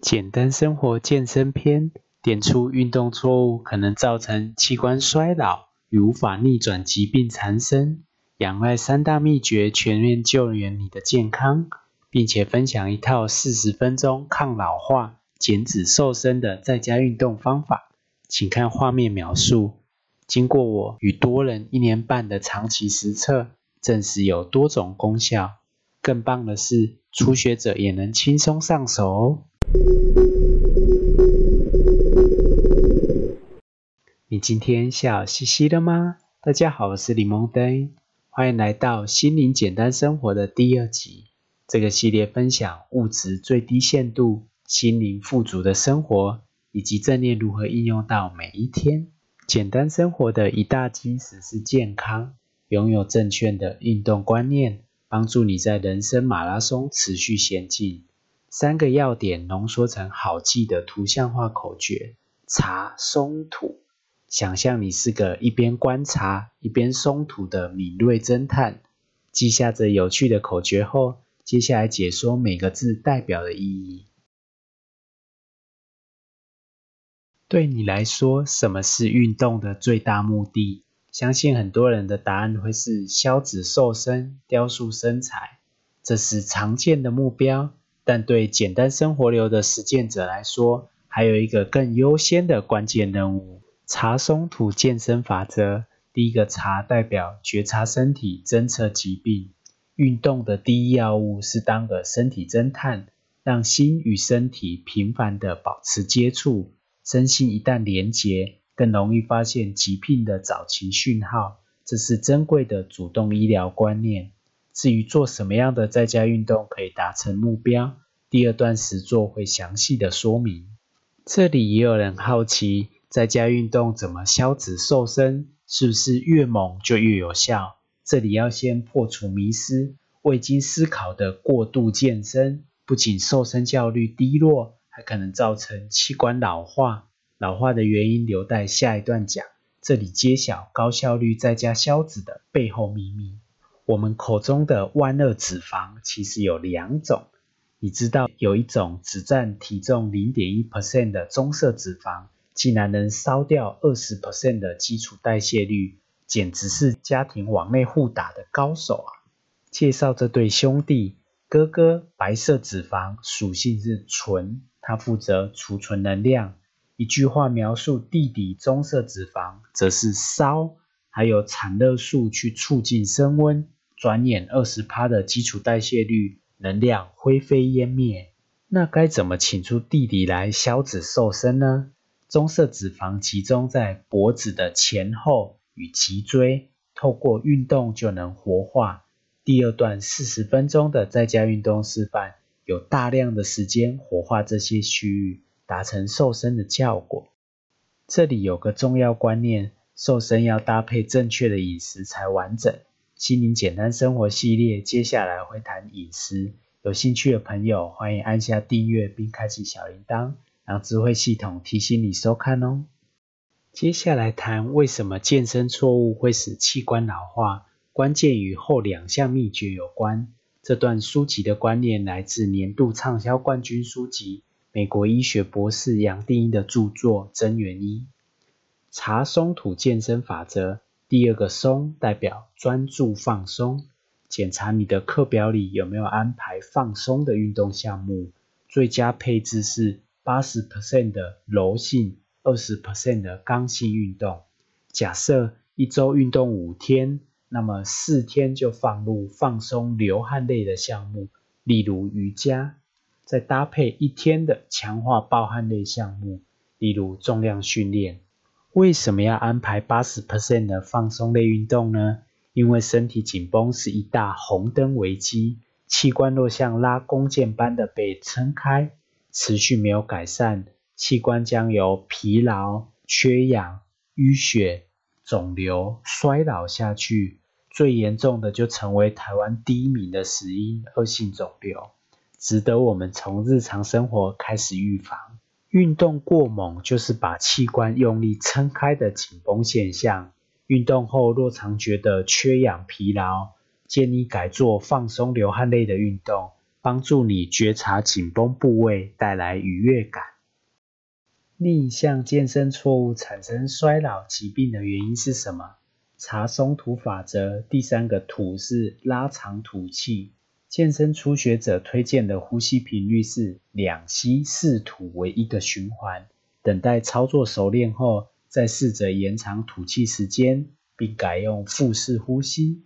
简单生活健身篇点出运动错误可能造成器官衰老与无法逆转疾病缠身，仰赖三大秘诀全面救援你的健康，并且分享一套四十分钟抗老化、减脂瘦身的在家运动方法，请看画面描述。经过我与多人一年半的长期实测，证实有多种功效。更棒的是，初学者也能轻松上手哦。你今天笑嘻嘻的吗？大家好，我是李蒙登，欢迎来到心灵简单生活的第二集。这个系列分享物质最低限度、心灵富足的生活，以及正念如何应用到每一天。简单生活的一大基石是健康，拥有正确的运动观念，帮助你在人生马拉松持续前进。三个要点浓缩成好记的图像化口诀：茶松土。想象你是个一边观察一边松土的敏锐侦探。记下这有趣的口诀后，接下来解说每个字代表的意义。对你来说，什么是运动的最大目的？相信很多人的答案会是消脂瘦身、雕塑身材，这是常见的目标。但对简单生活流的实践者来说，还有一个更优先的关键任务。茶松土健身法则：第一个茶代表觉察身体、侦测疾病。运动的第一要务是当个身体侦探，让心与身体频繁地保持接触。身心一旦连结，更容易发现疾病的早期讯号。这是珍贵的主动医疗观念。至于做什么样的在家运动可以达成目标，第二段实作会详细的说明。这里也有人好奇。在家运动怎么消脂瘦身？是不是越猛就越有效？这里要先破除迷思。未经思考的过度健身，不仅瘦身效率低落，还可能造成器官老化。老化的原因留待下一段讲。这里揭晓高效率在家消脂的背后秘密。我们口中的万恶脂肪其实有两种。你知道有一种只占体重零点一 percent 的棕色脂肪。竟然能烧掉二十 percent 的基础代谢率，简直是家庭往内互打的高手啊！介绍这对兄弟，哥哥白色脂肪属性是纯，它负责储存能量。一句话描述弟弟棕色脂肪，则是烧，还有产热素去促进升温。转眼二十趴的基础代谢率，能量灰飞烟灭。那该怎么请出弟弟来消脂瘦身呢？棕色脂肪集中在脖子的前后与脊椎，透过运动就能活化。第二段四十分钟的在家运动示范，有大量的时间活化这些区域，达成瘦身的效果。这里有个重要观念：瘦身要搭配正确的饮食才完整。心灵简单生活系列接下来会谈饮食，有兴趣的朋友欢迎按下订阅并开启小铃铛。让智慧系统提醒你收看哦。接下来谈为什么健身错误会使器官老化，关键与后两项秘诀有关。这段书籍的观念来自年度畅销冠军书籍，美国医学博士杨定一的著作《真元一茶松土健身法则》。第二个松代表专注放松，检查你的课表里有没有安排放松的运动项目，最佳配置是。八十 percent 的柔性，二十 percent 的刚性运动。假设一周运动五天，那么四天就放入放松流汗类的项目，例如瑜伽。再搭配一天的强化爆汗类项目，例如重量训练。为什么要安排八十 percent 的放松类运动呢？因为身体紧绷是一大红灯危机，器官若像拉弓箭般的被撑开。持续没有改善，器官将由疲劳、缺氧、淤血、肿瘤、衰老下去，最严重的就成为台湾第一名的死因——恶性肿瘤，值得我们从日常生活开始预防。运动过猛就是把器官用力撑开的紧绷现象。运动后若常觉得缺氧、疲劳，建议改做放松流汗类的运动。帮助你觉察紧绷部位，带来愉悦感。逆向健身错误产生衰老疾病的原因是什么？查松土法则第三个土是拉长吐气。健身初学者推荐的呼吸频率是两吸四吐为一个循环。等待操作熟练后，再试着延长吐气时间，并改用腹式呼吸。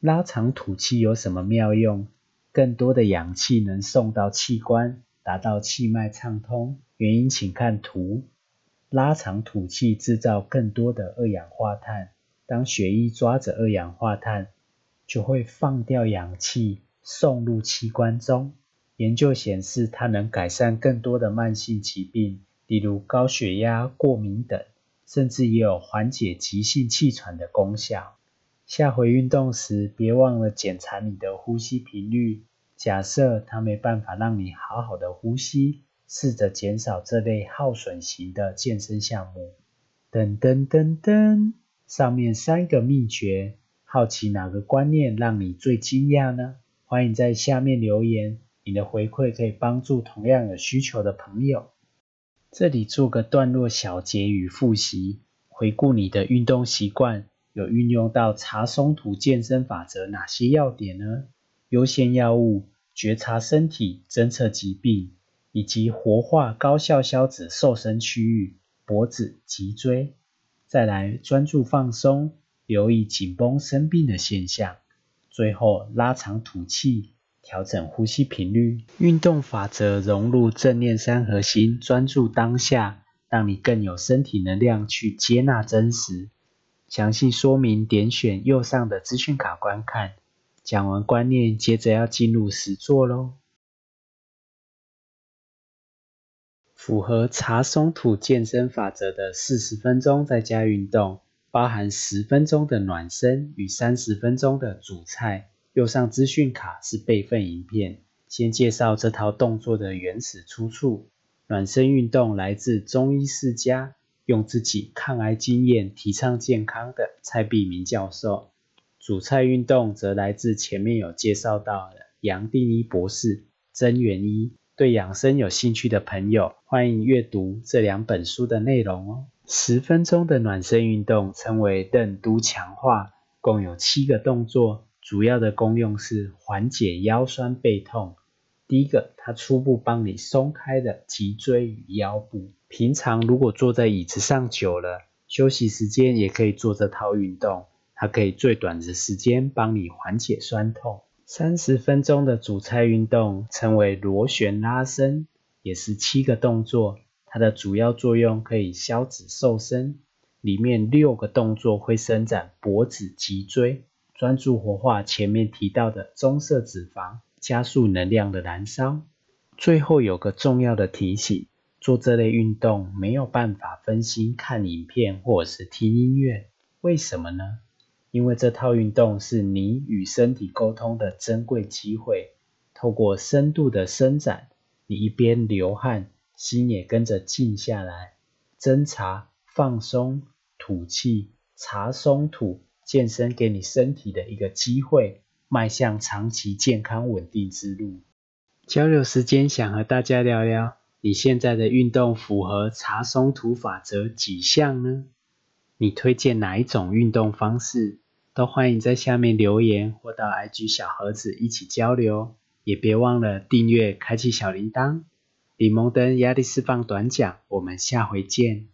拉长吐气有什么妙用？更多的氧气能送到器官，达到气脉畅通。原因请看图。拉长吐气制造更多的二氧化碳。当血液抓着二氧化碳，就会放掉氧气，送入器官中。研究显示，它能改善更多的慢性疾病，例如高血压、过敏等，甚至也有缓解急性气喘的功效。下回运动时，别忘了检查你的呼吸频率。假设它没办法让你好好的呼吸，试着减少这类耗损型的健身项目。噔噔噔噔，上面三个秘诀，好奇哪个观念让你最惊讶呢？欢迎在下面留言，你的回馈可以帮助同样有需求的朋友。这里做个段落小结与复习，回顾你的运动习惯。有运用到查松图健身法则哪些要点呢？优先药物、觉察身体、侦测疾病，以及活化高效消脂瘦身区域——脖子、脊椎。再来专注放松，留意紧绷生病的现象。最后拉长吐气，调整呼吸频率。运动法则融入正念三核心，专注当下，让你更有身体能量去接纳真实。详细说明，点选右上的资讯卡观看。讲完观念，接着要进入实做喽。符合茶松土健身法则的四十分钟在家运动，包含十分钟的暖身与三十分钟的主菜。右上资讯卡是备份影片，先介绍这套动作的原始出处。暖身运动来自中医世家。用自己抗癌经验提倡健康的蔡碧明教授，主菜运动则来自前面有介绍到的杨定一博士、曾元一。对养生有兴趣的朋友，欢迎阅读这两本书的内容哦。十分钟的暖身运动称为任督强化，共有七个动作，主要的功用是缓解腰酸背痛。第一个，它初步帮你松开的脊椎与腰部。平常如果坐在椅子上久了，休息时间也可以做这套运动，它可以最短的时间帮你缓解酸痛。三十分钟的主菜运动称为螺旋拉伸，也是七个动作，它的主要作用可以消脂瘦身。里面六个动作会伸展脖子、脊椎，专注活化前面提到的棕色脂肪。加速能量的燃烧。最后有个重要的提醒：做这类运动没有办法分心看影片或者是听音乐。为什么呢？因为这套运动是你与身体沟通的珍贵机会。透过深度的伸展，你一边流汗，心也跟着静下来，侦查、放松、吐气、查松吐，健身给你身体的一个机会。迈向长期健康稳定之路。交流时间，想和大家聊聊，你现在的运动符合查松土法则几项呢？你推荐哪一种运动方式？都欢迎在下面留言或到 IG 小盒子一起交流。也别忘了订阅，开启小铃铛。李蒙登压力释放短讲，我们下回见。